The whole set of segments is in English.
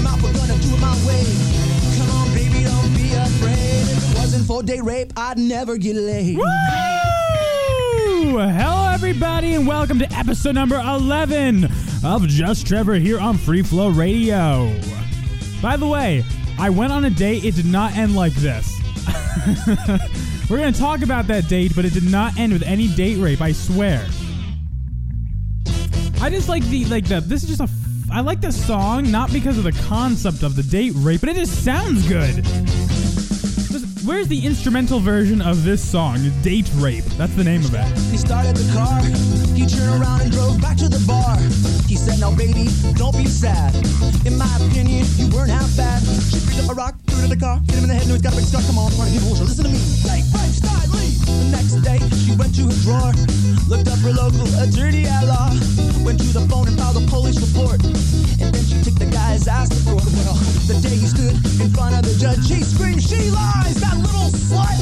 Your mouth, we're gonna do it my way. Come on, baby, don't be afraid. If it wasn't for day rape, I'd never get laid. Woo! Hello, everybody, and welcome to episode number 11 of Just Trevor here on Free Flow Radio. By the way, I went on a date. It did not end like this. We're going to talk about that date, but it did not end with any date rape, I swear. I just like the, like the, this is just a, I like the song, not because of the concept of the date rape, but it just sounds good. Where's the instrumental version of this song? Date Rape. That's the name of it. He started the car. He turned around and drove back to the bar. He said, Now, baby, don't be sad. In my opinion, you weren't half bad. She picked up a rock, threw it the car, hit him in the head, he's got a big scar. Come on, party people, so listen to me. The next day, she went to her drawer, looked up her local attorney at law, went to the phone and filed a police report. And then she took the guy's ass to court. Well, the day he stood in front of the judge, he screamed, She lies, that little slut.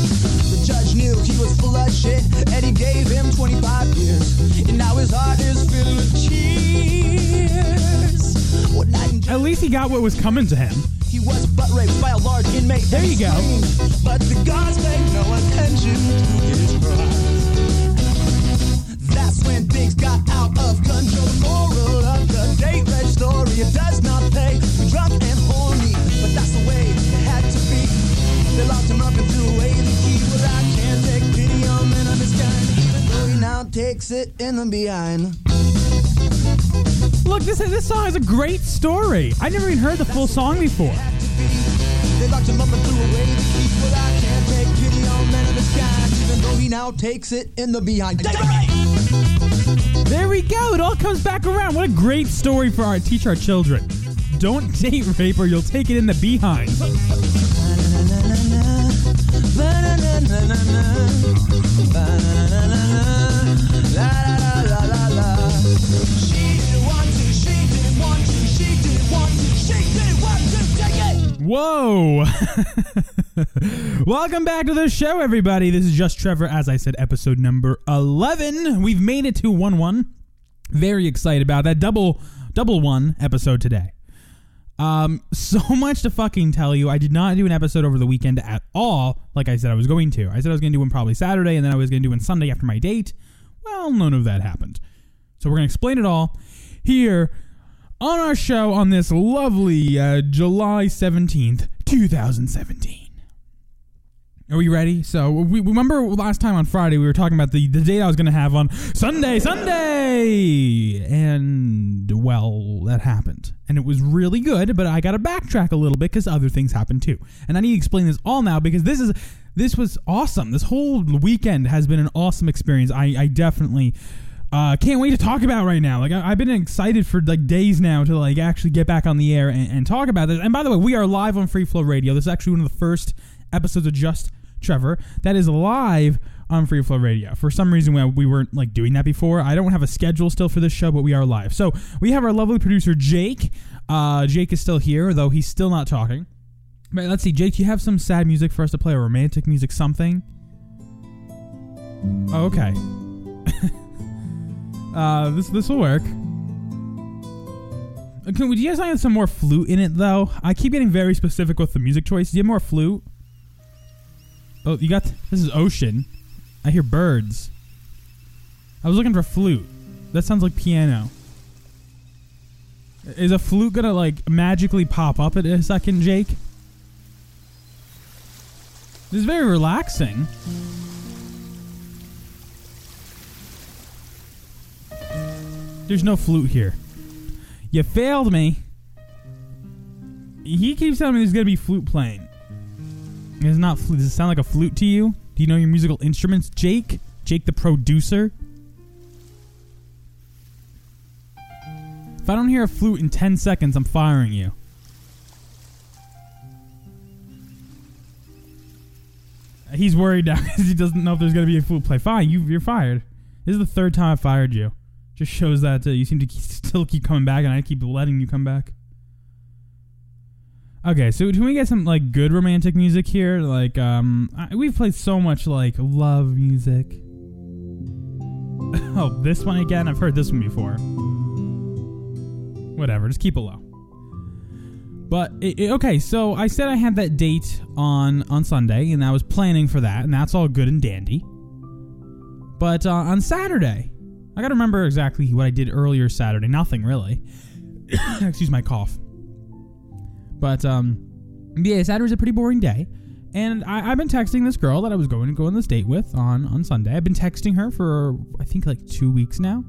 The judge knew he was full of shit, and he gave him 25 years. And now his heart is filled with tears. One night in At least he got what was coming to him. he was butt raped by a large inmate. There you go. But the paid no attention to his cries. That's when things got out of control. The moral of the rape story, it does not pay. to be drunk and horny, but that's the way it had to be. They locked him up and threw away the key. Well, I can't take pity on men of kind, even though he now takes it in the behind. Look, this this song has a great story. I never even heard the full song before. Kind, even though he now takes it in the behind. There we go. It all comes back around. What a great story for our teach our children. Don't date rape or you'll take it in the behind. Whoa! Welcome back to the show, everybody. This is just Trevor, as I said, episode number 11. We've made it to 1 1. Very excited about that. Double, double one episode today. Um, so much to fucking tell you. I did not do an episode over the weekend at all, like I said I was going to. I said I was going to do one probably Saturday, and then I was going to do one Sunday after my date. Well, none of that happened. So we're going to explain it all here on our show on this lovely uh, July 17th, 2017. Are we ready? So we remember last time on Friday we were talking about the, the date I was going to have on Sunday, Sunday, and well, that happened, and it was really good. But I got to backtrack a little bit because other things happened too, and I need to explain this all now because this is this was awesome. This whole weekend has been an awesome experience. I, I definitely uh, can't wait to talk about right now. Like I, I've been excited for like days now to like actually get back on the air and, and talk about this. And by the way, we are live on Free Flow Radio. This is actually one of the first episodes of Just Trevor that is live on Free Flow Radio. For some reason, we, we weren't like doing that before. I don't have a schedule still for this show, but we are live. So we have our lovely producer Jake. Uh, Jake is still here, though he's still not talking. But let's see, Jake, do you have some sad music for us to play, or romantic music, something? Oh, okay. uh, this this will work. Uh, Can, would you guys like some more flute in it though? I keep getting very specific with the music choice. Do you have more flute? Oh, you got this is ocean. I hear birds. I was looking for flute. That sounds like piano. Is a flute gonna like magically pop up at a second, Jake? This is very relaxing. There's no flute here. You failed me. He keeps telling me there's gonna be flute playing. It's not flute. Does it sound like a flute to you? Do you know your musical instruments, Jake? Jake, the producer. If I don't hear a flute in 10 seconds, I'm firing you. He's worried now because he doesn't know if there's going to be a flute play. Fine, you, you're fired. This is the third time I fired you. Just shows that uh, you seem to keep, still keep coming back, and I keep letting you come back. Okay, so can we get some like good romantic music here? Like, um, I, we've played so much like love music. oh, this one again? I've heard this one before. Whatever, just keep it low. But it, it- okay, so I said I had that date on on Sunday, and I was planning for that, and that's all good and dandy. But uh, on Saturday, I gotta remember exactly what I did earlier Saturday. Nothing really. Excuse my cough. But um, yeah, Saturday was a pretty boring day, and I, I've been texting this girl that I was going to go on this date with on on Sunday. I've been texting her for I think like two weeks now,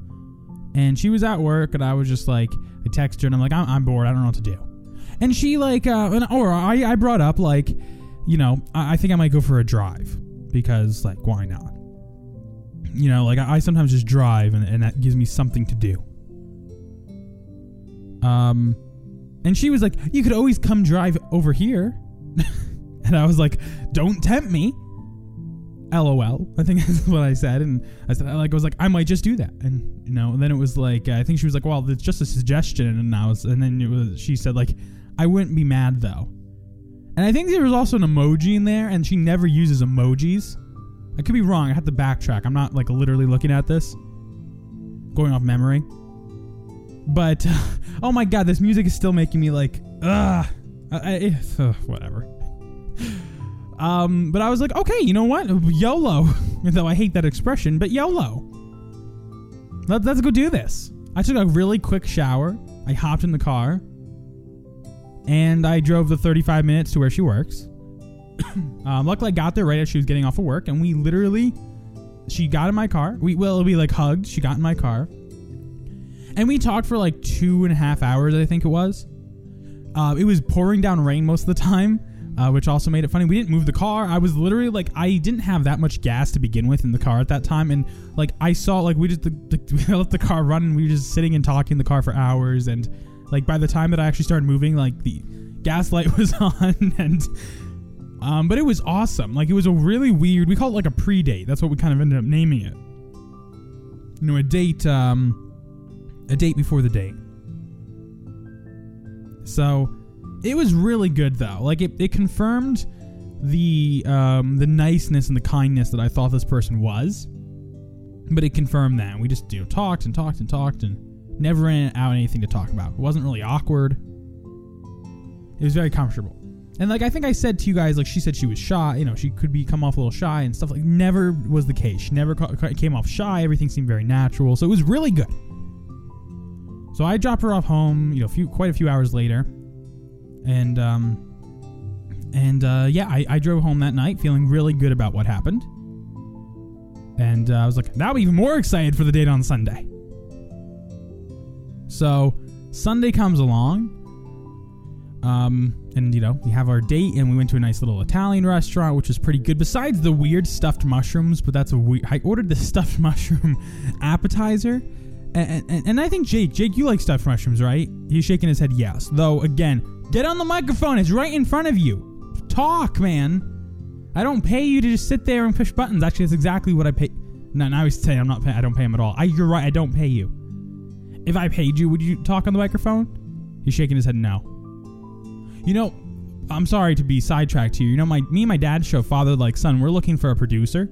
and she was at work, and I was just like, I texted her, and I'm like, I'm, I'm bored. I don't know what to do. And she like, uh, and, or I I brought up like, you know, I, I think I might go for a drive because like, why not? You know, like I, I sometimes just drive, and, and that gives me something to do. Um, and she was like, "You could always come drive over here." and I was like, "Don't tempt me." LOL. I think that's what I said, and I said, like, I was like, I might just do that, and you know, and then it was like, I think she was like, well, it's just a suggestion, and I was, and then it was, she said like, I wouldn't be mad though, and I think there was also an emoji in there, and she never uses emojis. I could be wrong. I have to backtrack. I'm not like literally looking at this, going off memory. But oh my god, this music is still making me like, ugh, I, I, ugh, whatever. Um, but I was like, okay, you know what? YOLO. Though I hate that expression, but YOLO. Let, let's go do this. I took a really quick shower. I hopped in the car. And I drove the 35 minutes to where she works. um, luckily, I got there right as she was getting off of work. And we literally, she got in my car. We, well, we like hugged. She got in my car. And we talked for like two and a half hours, I think it was. Uh, it was pouring down rain most of the time, uh, which also made it funny. We didn't move the car. I was literally like, I didn't have that much gas to begin with in the car at that time, and like I saw like we just the, the, we let the car run, and we were just sitting and talking in the car for hours, and like by the time that I actually started moving, like the gas light was on, and um, but it was awesome. Like it was a really weird. We call it like a pre-date. That's what we kind of ended up naming it. You know, a date. Um, a date before the date. So it was really good though. Like it, it confirmed the um, the niceness and the kindness that I thought this person was. But it confirmed that. We just you know talked and talked and talked and never ran out anything to talk about. It wasn't really awkward. It was very comfortable. And like I think I said to you guys, like she said she was shy. You know, she could be come off a little shy and stuff. Like never was the case. She never ca- ca- came off shy. Everything seemed very natural. So it was really good. So I dropped her off home, you know, a few, quite a few hours later, and um, and uh, yeah, I, I drove home that night feeling really good about what happened, and uh, I was like, now I'm even more excited for the date on Sunday. So Sunday comes along, um, and you know we have our date, and we went to a nice little Italian restaurant, which was pretty good. Besides the weird stuffed mushrooms, but that's a weird. I ordered the stuffed mushroom appetizer. And, and, and I think Jake, Jake, you like stuffed mushrooms, right? He's shaking his head yes. Though again, get on the microphone. It's right in front of you. Talk, man. I don't pay you to just sit there and push buttons. Actually, that's exactly what I pay. No, now he's saying I'm not. Pay, I don't pay him at all. I, you're right. I don't pay you. If I paid you, would you talk on the microphone? He's shaking his head no. You know, I'm sorry to be sidetracked here. You know, my me and my dad show, Father Like Son. We're looking for a producer.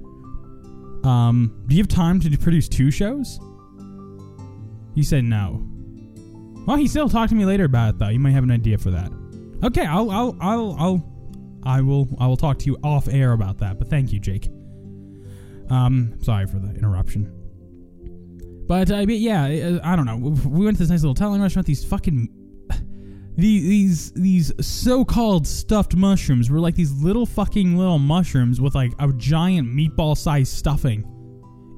Um, do you have time to produce two shows? He said no. Well, he still talked to me later about it though. You might have an idea for that. Okay, I'll I'll I'll I'll I will I will talk to you off air about that. But thank you, Jake. Um, sorry for the interruption. But uh, but yeah, I don't know. We went to this nice little Italian restaurant. These fucking the, these these so-called stuffed mushrooms were like these little fucking little mushrooms with like a giant meatball-sized stuffing.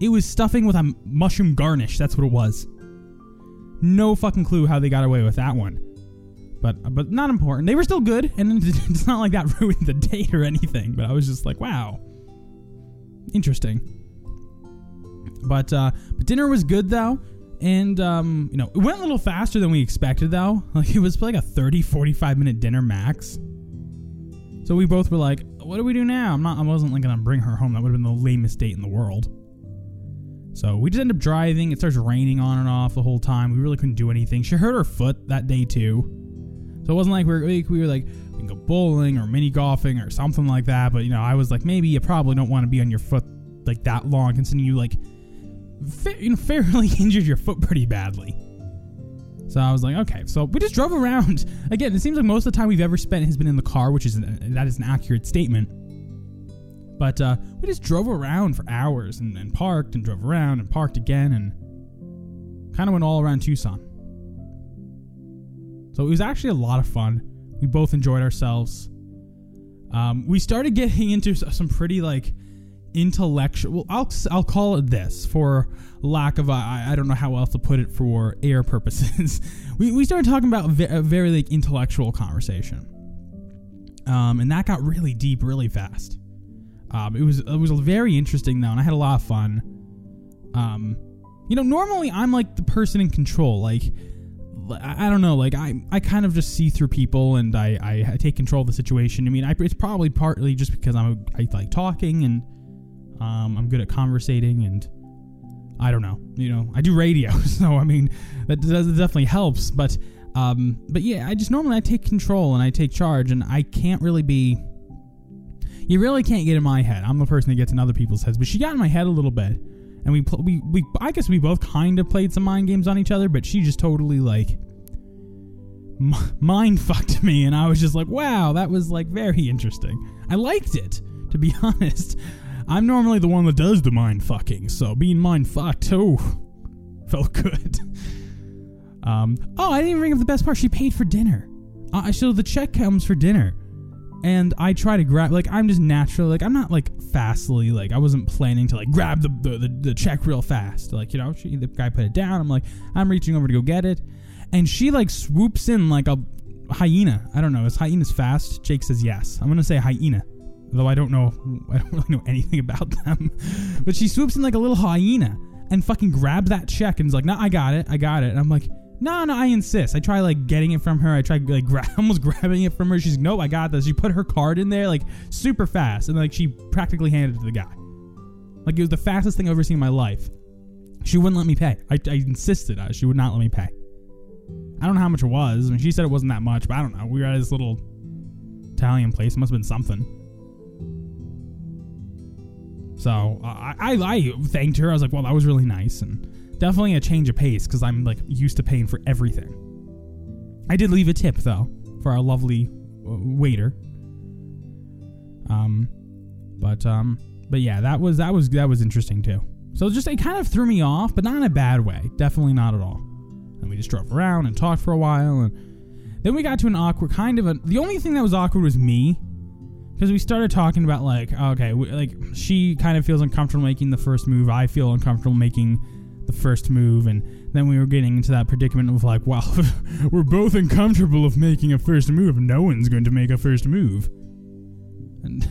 It was stuffing with a mushroom garnish. That's what it was. No fucking clue how they got away with that one. But but not important. They were still good, and it's not like that ruined the date or anything. But I was just like, wow, interesting. But uh, but dinner was good though and um, you know it went a little faster than we expected though. Like it was like a 30 45 minute dinner max. So we both were like what do we do now? I'm not i wasn't like gonna bring her home. That would have been the lamest date in the world. So we just end up driving. It starts raining on and off the whole time. We really couldn't do anything. She hurt her foot that day too. So it wasn't like we were, like, we were like we can go bowling or mini golfing or something like that. But you know i was like maybe you probably don't want to be on your foot like that long considering you like fa- you know, fairly injured your foot pretty badly. So I was like, okay. So we just drove around. Again, it seems like most of the time we've ever spent has been in the car, which is an, that is an accurate statement. But uh, we just drove around for hours and, and parked and drove around and parked again and kind of went all around Tucson. So it was actually a lot of fun. We both enjoyed ourselves. Um, we started getting into some pretty like intellectual Well, I'll I'll call it this for lack of I, I don't know how else to put it for air purposes. we we started talking about a very like intellectual conversation. Um and that got really deep really fast. Um it was it was very interesting though and I had a lot of fun. Um you know normally I'm like the person in control like I don't know, like I, I kind of just see through people and I, I, I take control of the situation. I mean, I, it's probably partly just because I'm a, I like talking and um, I'm good at conversating, and I don't know. You know, I do radio, so I mean, that, that definitely helps. But um, but yeah, I just normally I take control and I take charge, and I can't really be. You really can't get in my head. I'm the person that gets in other people's heads, but she got in my head a little bit, and we pl- we we I guess we both kind of played some mind games on each other, but she just totally like mind fucked me, and I was just like, wow, that was like very interesting. I liked it, to be honest. I'm normally the one that does the mind fucking, so being mind fucked, oh, felt good. Um, oh, I didn't even bring up the best part. She paid for dinner. Uh, so the check comes for dinner, and I try to grab. Like I'm just naturally like I'm not like fastly like I wasn't planning to like grab the the, the, the check real fast. Like you know, she, the guy put it down. I'm like I'm reaching over to go get it, and she like swoops in like a hyena. I don't know. Is hyenas fast? Jake says yes. I'm gonna say hyena though I don't know, I don't really know anything about them. but she swoops in like a little hyena and fucking grabs that check and is like, "No, I got it, I got it." And I'm like, "No, no, I insist." I try like getting it from her. I try like gra- almost grabbing it from her. She's, "Nope, I got this." She put her card in there like super fast, and like she practically handed it to the guy. Like it was the fastest thing I've ever seen in my life. She wouldn't let me pay. I, I insisted. Uh, she would not let me pay. I don't know how much it was. I mean, she said it wasn't that much, but I don't know. We were at this little Italian place. It must have been something. So I, I, I thanked her. I was like, well, that was really nice, and definitely a change of pace because I'm like used to paying for everything. I did leave a tip though for our lovely uh, waiter. Um, but um, but yeah, that was that was that was interesting too. So just it kind of threw me off, but not in a bad way. Definitely not at all. And we just drove around and talked for a while, and then we got to an awkward kind of a. The only thing that was awkward was me because we started talking about like okay like she kind of feels uncomfortable making the first move. I feel uncomfortable making the first move. And then we were getting into that predicament of like well we're both uncomfortable of making a first move. No one's going to make a first move. And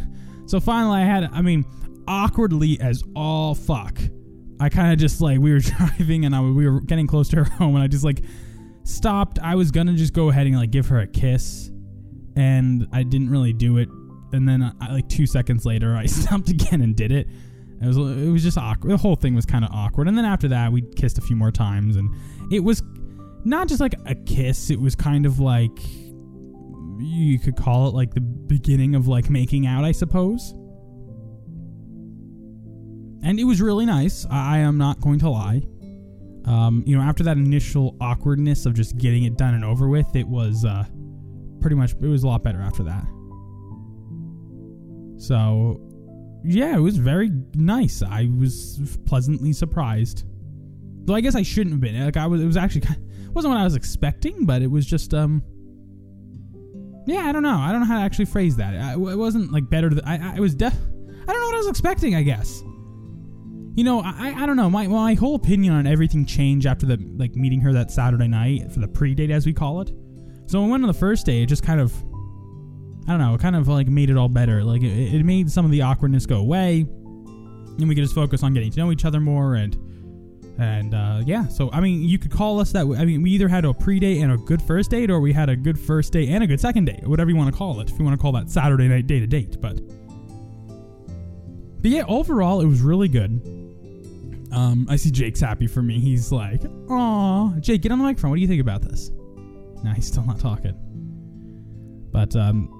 so finally i had i mean awkwardly as all fuck i kind of just like we were driving and I, we were getting close to her home and i just like stopped. I was gonna just go ahead and like give her a kiss and i didn't really do it and then uh, like two seconds later, I stopped again and did it. It was it was just awkward. The whole thing was kind of awkward. And then after that, we kissed a few more times, and it was not just like a kiss. It was kind of like you could call it like the beginning of like making out, I suppose. And it was really nice. I, I am not going to lie. Um, you know, after that initial awkwardness of just getting it done and over with, it was uh, pretty much it was a lot better after that. So, yeah, it was very nice. I was pleasantly surprised. Though I guess I shouldn't have been. Like I was, it was actually wasn't what I was expecting, but it was just um, yeah, I don't know. I don't know how to actually phrase that. I, it wasn't like better. Than, I, I was def. I don't know what I was expecting. I guess. You know, I, I don't know. My my whole opinion on everything changed after the like meeting her that Saturday night for the pre-date, as we call it. So when we went on the first day, it just kind of, I don't know, it kind of like made it all better. Like it, it made some of the awkwardness go away, and we could just focus on getting to know each other more and and uh, yeah. So I mean, you could call us that. I mean, we either had a pre-date and a good first date, or we had a good first date and a good second date, whatever you want to call it. If you want to call that Saturday night date a date, but but yeah, overall it was really good. Um, I see Jake's happy for me. He's like, "Aw, Jake, get on the microphone. What do you think about this?" Nah, he's still not talking. But um,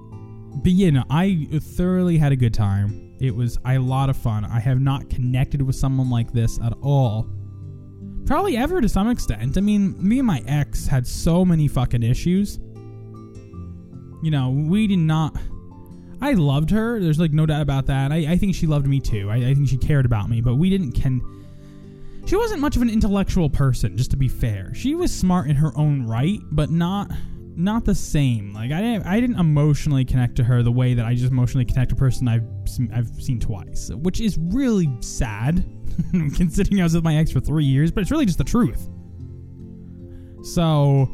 but yeah, no, I thoroughly had a good time. It was a lot of fun. I have not connected with someone like this at all. Probably ever to some extent. I mean, me and my ex had so many fucking issues. You know, we did not. I loved her. There's like no doubt about that. I, I think she loved me too. I, I think she cared about me, but we didn't can. She wasn't much of an intellectual person, just to be fair. She was smart in her own right, but not not the same. Like I didn't I didn't emotionally connect to her the way that I just emotionally connect to a person I've seen, I've seen twice, which is really sad, considering I was with my ex for three years. But it's really just the truth. So,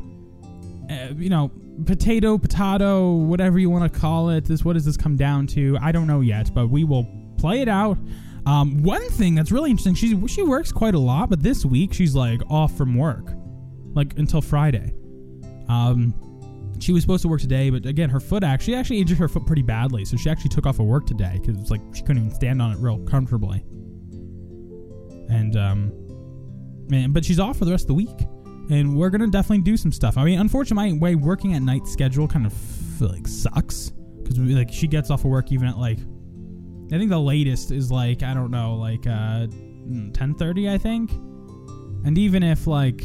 uh, you know, potato, potato, whatever you want to call it. This what does this come down to? I don't know yet, but we will play it out. Um, one thing that's really interesting, she she works quite a lot, but this week she's like off from work, like until Friday. Um, she was supposed to work today, but again, her foot actually actually injured her foot pretty badly, so she actually took off of work today because it's like she couldn't even stand on it real comfortably. And um, man, but she's off for the rest of the week, and we're gonna definitely do some stuff. I mean, unfortunately, my way working at night schedule kind of like sucks because like she gets off of work even at like I think the latest is like I don't know like uh 10:30 I think. And even if like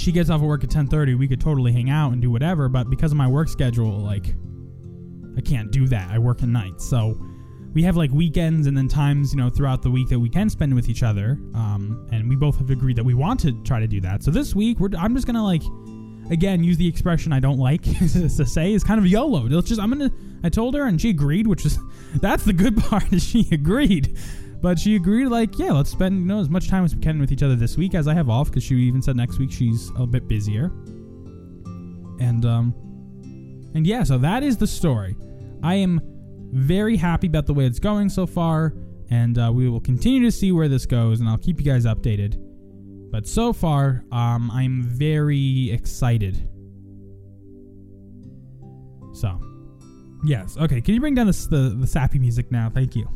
she gets off of work at 10:30, we could totally hang out and do whatever, but because of my work schedule like I can't do that. I work at night. So we have like weekends and then times, you know, throughout the week that we can spend with each other. Um, and we both have agreed that we want to try to do that. So this week, we're, I'm just gonna like, again, use the expression I don't like to say is kind of YOLO. Let's just, I'm gonna. I told her and she agreed, which is that's the good part is she agreed. But she agreed, like, yeah, let's spend you know as much time as we can with each other this week as I have off, because she even said next week she's a bit busier. And um, and yeah, so that is the story. I am very happy about the way it's going so far, and uh, we will continue to see where this goes, and I'll keep you guys updated. But so far, um, I'm very excited. So, yes, okay. Can you bring down the the, the sappy music now? Thank you.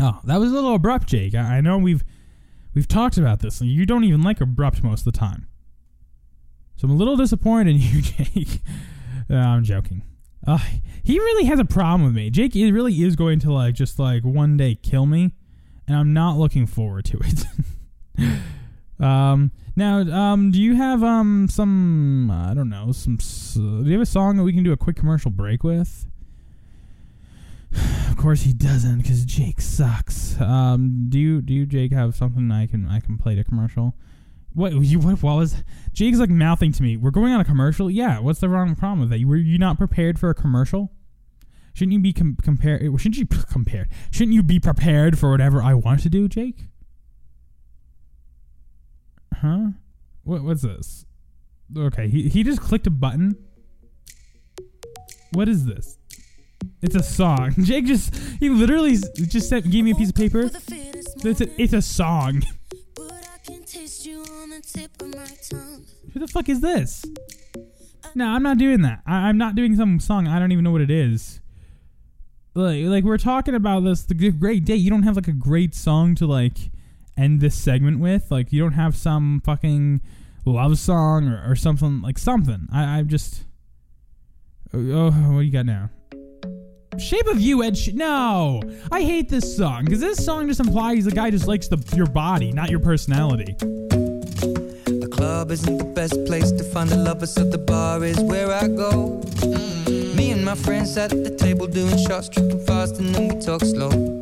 Oh, that was a little abrupt, Jake. I, know we've we've talked about this, and you don't even like abrupt most of the time. So I'm a little disappointed in you, Jake. no, I'm joking. Uh, he really has a problem with me. Jake it really is going to like just like one day kill me, and I'm not looking forward to it. um, now, um, do you have um some I don't know some s- do you have a song that we can do a quick commercial break with? Of course he doesn't, because Jake sucks. Um, do you do you Jake have something I can I can play to commercial? What you what, was Jake's like mouthing to me? We're going on a commercial. Yeah, what's the wrong problem with that? Were you not prepared for a commercial? Shouldn't you be com- compared? Shouldn't you compared? Shouldn't you be prepared for whatever I want to do, Jake? Huh? What what's this? Okay, he he just clicked a button. What is this? It's a song. Jake just he literally just sent, gave me a piece of paper. It's a, it's a song. Who the fuck is this? No, I'm not doing that. I, I'm not doing some song. I don't even know what it is. Like, like we're talking about this the great day. You don't have like a great song to like end this segment with. Like you don't have some fucking love song or, or something like something. I, I'm just. Oh, what do you got now? Shape of You, Ed. Sh- no, I hate this song because this song just implies the guy just likes the your body, not your personality. The club isn't the best place to find the lovers, so the bar is where I go. Mm-hmm. Me and my friends sat at the table doing shots, tripping fast, and then we talk slow.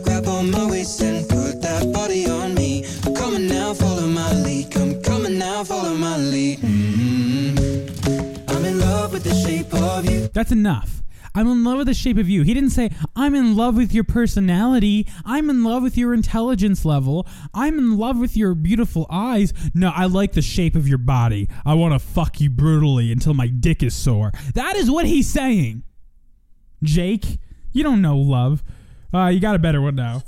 That's enough. I'm in love with the shape of you. He didn't say, I'm in love with your personality. I'm in love with your intelligence level. I'm in love with your beautiful eyes. No, I like the shape of your body. I want to fuck you brutally until my dick is sore. That is what he's saying. Jake, you don't know love. Uh, you got a better one now.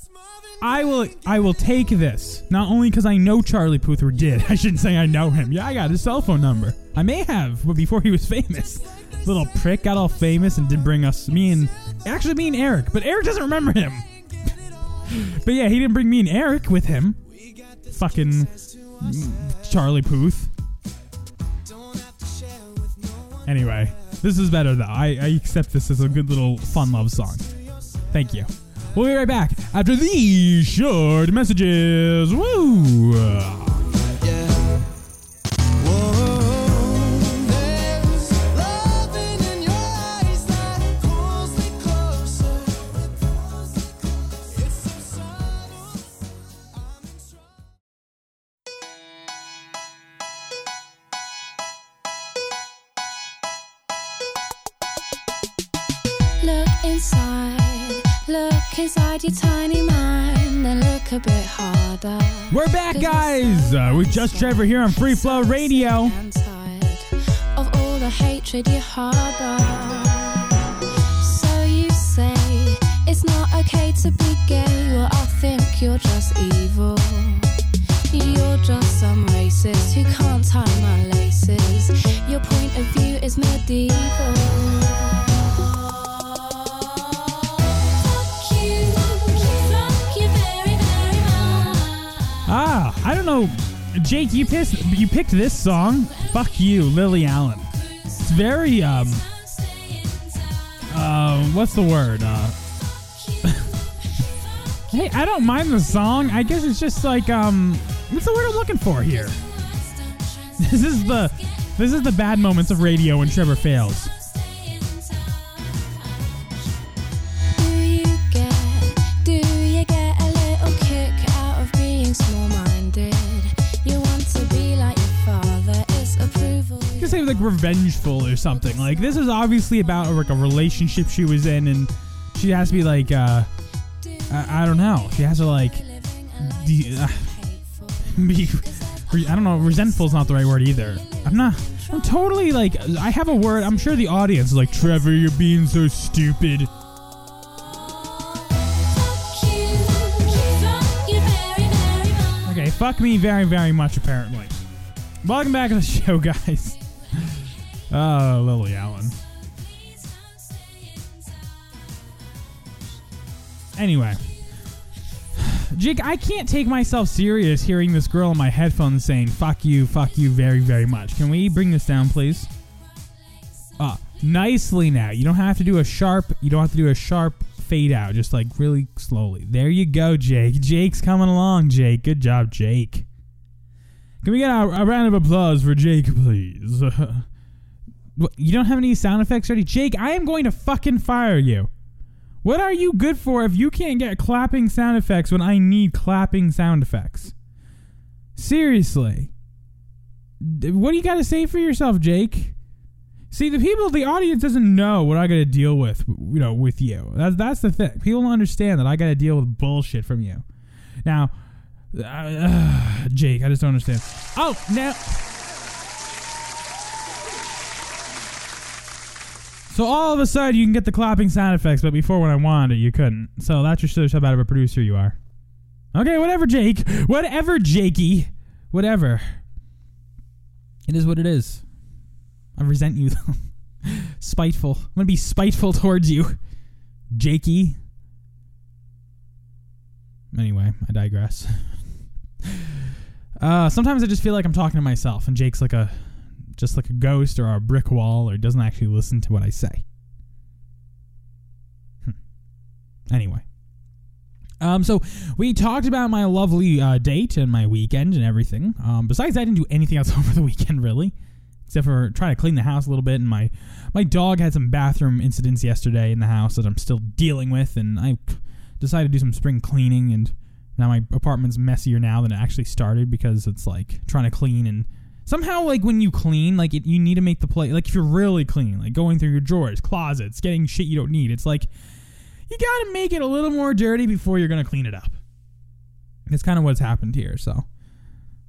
I will I will take this. Not only because I know Charlie Puth or did. I shouldn't say I know him. Yeah, I got his cell phone number. I may have, but before he was famous. Little prick got all famous and did bring us me and actually me and Eric, but Eric doesn't remember him. but yeah, he didn't bring me and Eric with him. Fucking Charlie Puth. Anyway, this is better though. I, I accept this as a good little fun love song. Thank you. We'll be right back after these short messages. Woo! Inside your tiny mind, then look a bit harder. We're back, guys, uh, with Just Trevor here on Free Flow Radio. I'm tired of all the hatred you harbor. So you say it's not okay to be gay. Well, I think you're just evil. You're just some racist who can't tie my laces. Your point of view is medieval. Jake. You pissed. You picked this song. Fuck you, Lily Allen. It's very um. Uh, what's the word? Uh, hey, I don't mind the song. I guess it's just like um. What's the word I'm looking for here? This is the this is the bad moments of radio when Trevor fails. Revengeful or something. Like this is obviously about like a relationship she was in, and she has to be like, uh, I, I don't know. She has to like, de- uh, be, I don't know. Resentful is not the right word either. I'm not. I'm totally like. I have a word. I'm sure the audience is like, Trevor, you're being so stupid. Okay, fuck me very, very much. Apparently. Welcome back to the show, guys. Oh, Lily Allen. Anyway, Jake, I can't take myself serious hearing this girl in my headphones saying "fuck you, fuck you" very, very much. Can we bring this down, please? Uh, nicely now. You don't have to do a sharp. You don't have to do a sharp fade out. Just like really slowly. There you go, Jake. Jake's coming along. Jake, good job, Jake. Can we get a, a round of applause for Jake, please? You don't have any sound effects ready, Jake? I am going to fucking fire you. What are you good for if you can't get clapping sound effects when I need clapping sound effects? Seriously. What do you got to say for yourself, Jake? See, the people, the audience doesn't know what I got to deal with, you know, with you. That's that's the thing. People don't understand that I got to deal with bullshit from you. Now, uh, Jake, I just don't understand. Oh, now. So all of a sudden you can get the clapping sound effects, but before when I wanted it, you couldn't. So that's just how bad of a producer you are. Okay, whatever, Jake. Whatever, Jakey. Whatever. It is what it is. I resent you, though. spiteful. I'm gonna be spiteful towards you, Jakey. Anyway, I digress. Uh, sometimes I just feel like I'm talking to myself, and Jake's like a just like a ghost or a brick wall, or doesn't actually listen to what I say. Hmm. Anyway, Um, so we talked about my lovely uh, date and my weekend and everything. Um, besides, I didn't do anything else over the weekend really, except for try to clean the house a little bit. And my my dog had some bathroom incidents yesterday in the house that I'm still dealing with, and I decided to do some spring cleaning. And now my apartment's messier now than it actually started because it's like trying to clean and somehow like when you clean, like it, you need to make the place like if you're really clean, like going through your drawers, closets, getting shit you don't need. It's like you got to make it a little more dirty before you're to clean it up. That's kind of what's happened here. So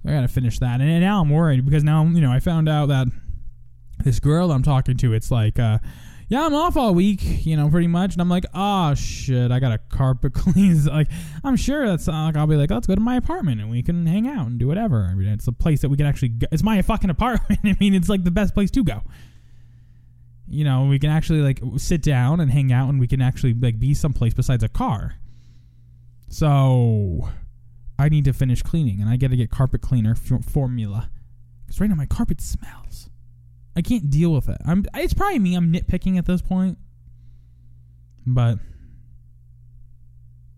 I got to finish that. And now I'm worried because now, you know, I found out that this girl I'm talking to, it's like, uh, yeah, I'm off all week, you know, pretty much. And I'm like, oh shit, I got a carpet clean. like, I'm sure that's uh, like, I'll be like, let's go to my apartment and we can hang out and do whatever. I mean, it's a place that we can actually. Go. It's my fucking apartment. I mean, it's like the best place to go you know, we can actually like sit down and hang out and we can actually like be someplace besides a car. So I need to finish cleaning and I got to get carpet cleaner f- formula cuz right now my carpet smells. I can't deal with it. I'm it's probably me I'm nitpicking at this point. But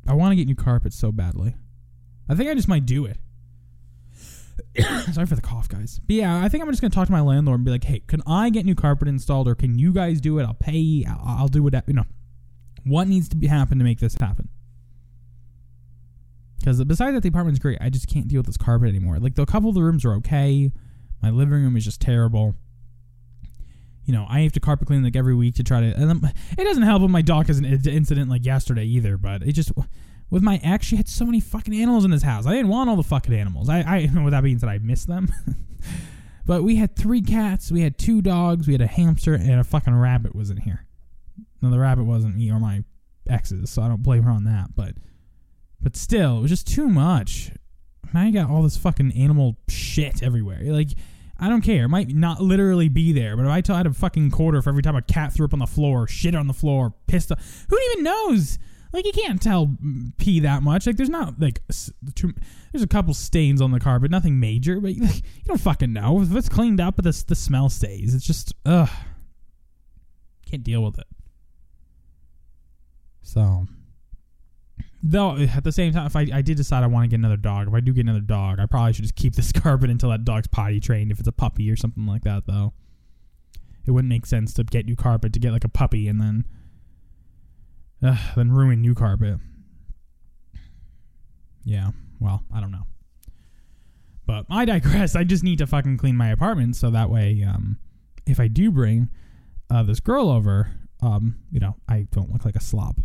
I want to get new carpet so badly. I think I just might do it. Sorry for the cough, guys. But yeah, I think I'm just gonna talk to my landlord and be like, "Hey, can I get new carpet installed, or can you guys do it? I'll pay. I'll, I'll do whatever. You know, what needs to be happen to make this happen? Because besides that, the apartment's great. I just can't deal with this carpet anymore. Like, the, couple of the rooms are okay. My living room is just terrible. You know, I have to carpet clean like every week to try to. And then, it doesn't help when my dog has an incident like yesterday either. But it just with my ex, she had so many fucking animals in this house. I didn't want all the fucking animals. I, I with that being said, I miss them. but we had three cats, we had two dogs, we had a hamster, and a fucking rabbit was in here. Now the rabbit wasn't me or my ex's, so I don't blame her on that. But but still, it was just too much. Now you got all this fucking animal shit everywhere. Like I don't care. It might not literally be there, but if I had a fucking quarter for every time a cat threw up on the floor, shit on the floor, pissed off, who even knows? Like you can't tell pee that much. Like there's not like too, there's a couple stains on the carpet, nothing major, but like, you don't fucking know if it's cleaned up, but the the smell stays. It's just ugh, can't deal with it. So, though at the same time, if I, I did decide I want to get another dog, if I do get another dog, I probably should just keep this carpet until that dog's potty trained. If it's a puppy or something like that, though, it wouldn't make sense to get new carpet to get like a puppy and then uh, then ruin new carpet. Yeah, well, I don't know. But I digress. I just need to fucking clean my apartment so that way, um, if I do bring uh, this girl over, um, you know, I don't look like a slob.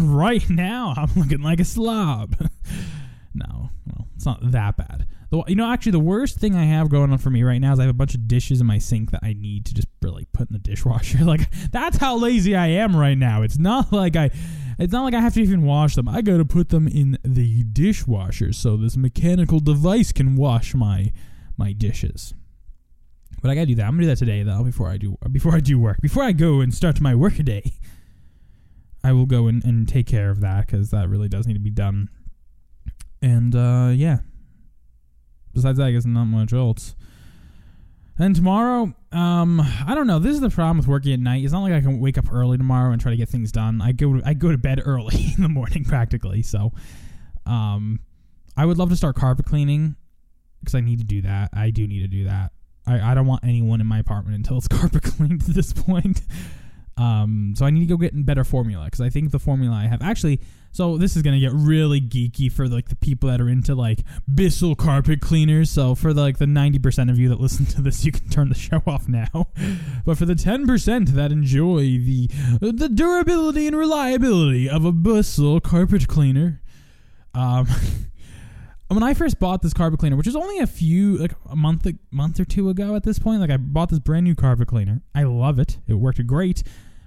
Right now, I'm looking like a slob. no, well, it's not that bad. The, you know, actually, the worst thing I have going on for me right now is I have a bunch of dishes in my sink that I need to just really put in the dishwasher. Like that's how lazy I am right now. It's not like I, it's not like I have to even wash them. I got to put them in the dishwasher so this mechanical device can wash my my dishes. But I gotta do that. I'm gonna do that today though. Before I do, before I do work, before I go and start my work day, I will go and, and take care of that because that really does need to be done. And uh, yeah, besides that, I guess not much else. And tomorrow, um, I don't know. This is the problem with working at night. It's not like I can wake up early tomorrow and try to get things done. I go to, I go to bed early in the morning practically. So, um, I would love to start carpet cleaning because I need to do that. I do need to do that. I, I don't want anyone in my apartment until it's carpet cleaned at this point. Um, so I need to go get a better formula because I think the formula I have actually. So this is gonna get really geeky for like the people that are into like Bissell carpet cleaners. So for the, like the ninety percent of you that listen to this, you can turn the show off now. but for the ten percent that enjoy the the durability and reliability of a Bissell carpet cleaner, um. when I first bought this carpet cleaner, which was only a few like a month a month or two ago at this point, like I bought this brand new carpet cleaner. I love it. It worked great.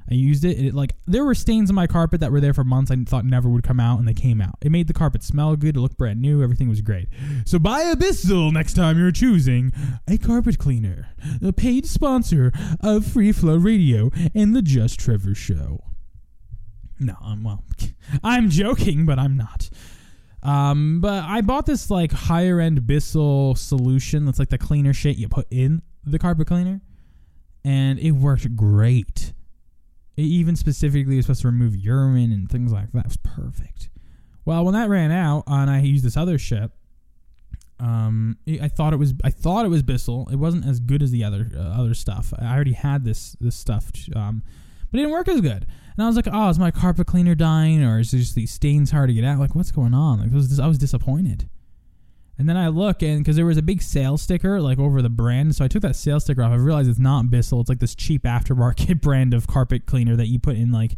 I used it. It like there were stains on my carpet that were there for months. I thought never would come out, and they came out. It made the carpet smell good. It looked brand new. Everything was great. So buy a Bissell next time you're choosing a carpet cleaner. A paid sponsor of Free Flow Radio and the Just Trevor Show. No, I'm well. I'm joking, but I'm not. Um, but I bought this like higher end Bissell solution. That's like the cleaner shit you put in the carpet cleaner, and it worked great It even specifically was supposed to remove urine and things like that. It was perfect. Well, when that ran out and I used this other ship, um, I thought it was I thought it was Bissell. It wasn't as good as the other uh, other stuff. I already had this this stuff, um, but it didn't work as good. And I was like, oh, is my carpet cleaner dying, or is it just these stains hard to get out? Like, what's going on? Like, was, I was disappointed. And then I look and because there was a big sale sticker like over the brand, so I took that sale sticker off. I realized it's not Bissell. It's like this cheap aftermarket brand of carpet cleaner that you put in like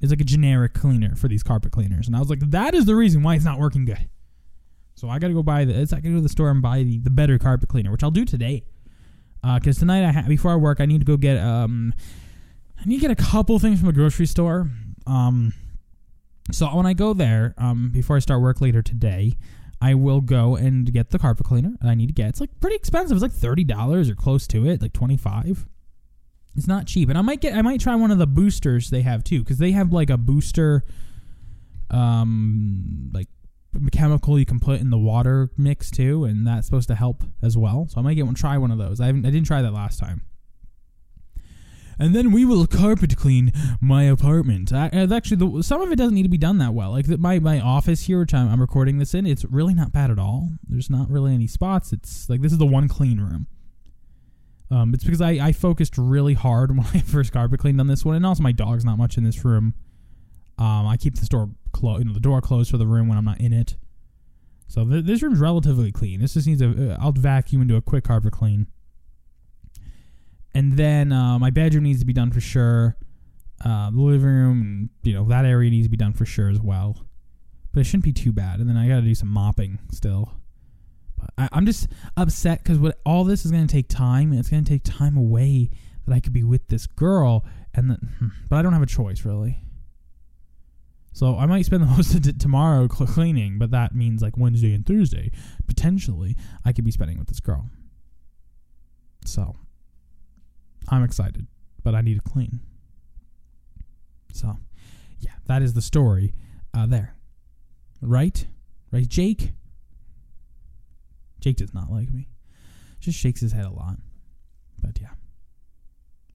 it's like a generic cleaner for these carpet cleaners. And I was like, that is the reason why it's not working good. So I got to go buy the. I got to go to the store and buy the, the better carpet cleaner, which I'll do today. Because uh, tonight I ha- before I work, I need to go get um, I need to get a couple things from a grocery store. Um, so when I go there, um, before I start work later today, I will go and get the carpet cleaner I need to get. It's like pretty expensive. It's like thirty dollars or close to it, like twenty five. It's not cheap, and I might get. I might try one of the boosters they have too, because they have like a booster, um, like chemical you can put in the water mix too, and that's supposed to help as well. So I might get one. Try one of those. I I didn't try that last time and then we will carpet clean my apartment. I, actually, the, some of it doesn't need to be done that well. Like the, my my office here, which I'm, I'm recording this in, it's really not bad at all. There's not really any spots. It's like this is the one clean room. Um, it's because I, I focused really hard when I first carpet cleaned on this one, and also my dog's not much in this room. Um, I keep the door closed, you know, the door closed for the room when I'm not in it. So th- this room's relatively clean. This just needs a. Uh, I'll vacuum and do a quick carpet clean and then uh, my bedroom needs to be done for sure. Uh, the living room, and, you know, that area needs to be done for sure as well. But it shouldn't be too bad. And then I got to do some mopping still. But I, am just upset because what all this is going to take time, and it's going to take time away that I could be with this girl. And then, hmm, but I don't have a choice really. So I might spend the most of it tomorrow cleaning, but that means like Wednesday and Thursday potentially I could be spending with this girl. So I'm excited, but I need to clean. So, yeah, that is the story uh, there. Right? Right, Jake? Jake does not like me. Just shakes his head a lot. But yeah.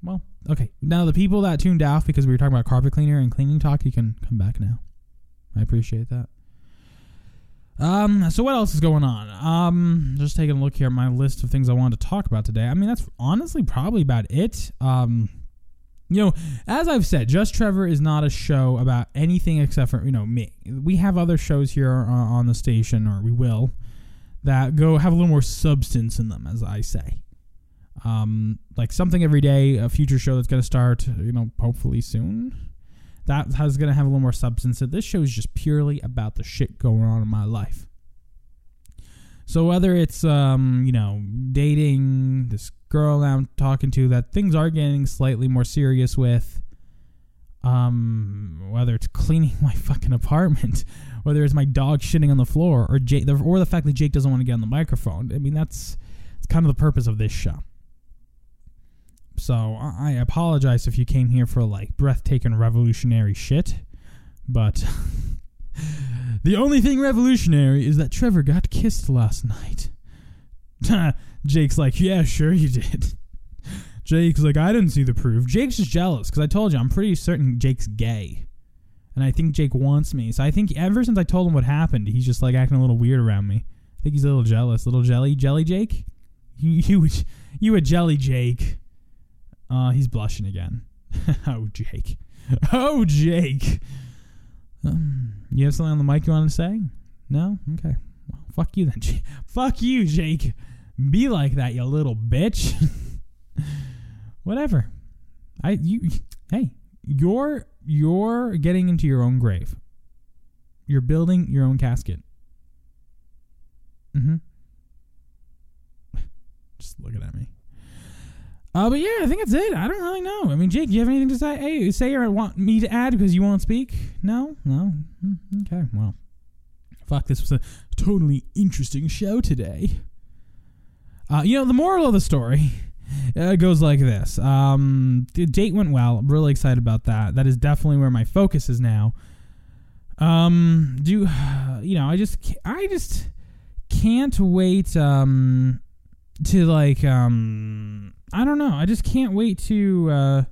Well, okay. Now, the people that tuned out because we were talking about carpet cleaner and cleaning talk, you can come back now. I appreciate that. Um, so what else is going on? Um, just taking a look here at my list of things I wanted to talk about today. I mean, that's honestly probably about it. Um, you know, as I've said, Just Trevor is not a show about anything except for you know me. We have other shows here on the station, or we will, that go have a little more substance in them, as I say. Um, like something every day, a future show that's going to start, you know, hopefully soon that has going to have a little more substance. So this show is just purely about the shit going on in my life. So whether it's um, you know, dating this girl I'm talking to that things are getting slightly more serious with, um, whether it's cleaning my fucking apartment, whether it's my dog shitting on the floor, or Jake, or the fact that Jake doesn't want to get on the microphone. I mean, that's it's kind of the purpose of this show. So I apologize if you came here for like breathtaking revolutionary shit, but the only thing revolutionary is that Trevor got kissed last night. Jake's like, yeah, sure you did. Jake's like, I didn't see the proof. Jake's just jealous because I told you I'm pretty certain Jake's gay, and I think Jake wants me. So I think ever since I told him what happened, he's just like acting a little weird around me. I think he's a little jealous, little jelly, jelly Jake. You, you, you a jelly Jake. Uh, he's blushing again. oh, Jake. Oh, Jake. Um, you have something on the mic you want to say? No? Okay. Well, fuck you then. Jake. Fuck you, Jake. Be like that, you little bitch. Whatever. I you hey, you're you're getting into your own grave. You're building your own casket. Mm-hmm. Just looking at me. Uh, but yeah, I think that's it. I don't really know. I mean, Jake, do you have anything to say? Hey, say or want me to add because you won't speak? No, no. Hmm, okay, well, fuck. This was a totally interesting show today. Uh, you know, the moral of the story uh, goes like this. Um, the date went well. I'm really excited about that. That is definitely where my focus is now. Um, do you know? I just, I just can't wait. Um, to like um I don't know. I just can't wait to uh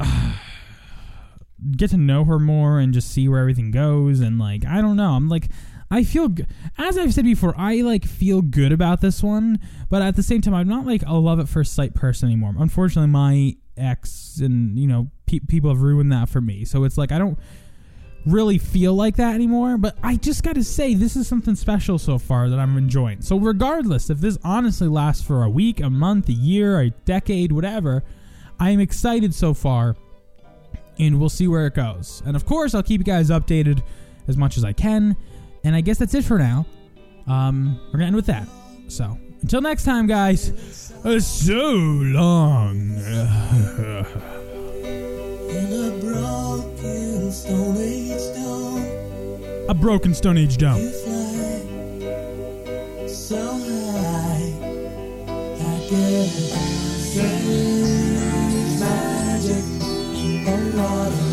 get to know her more and just see where everything goes and like I don't know. I'm like I feel as I've said before, I like feel good about this one, but at the same time I'm not like a love at first sight person anymore. Unfortunately, my ex and you know pe- people have ruined that for me. So it's like I don't really feel like that anymore, but I just got to say this is something special so far that I'm enjoying. So regardless if this honestly lasts for a week, a month, a year, a decade, whatever, I am excited so far and we'll see where it goes. And of course, I'll keep you guys updated as much as I can. And I guess that's it for now. Um, we're gonna end with that. So until next time, guys. uh, so long. In a broken stone age town, a broken Stone Age dome. so high. I magic on water.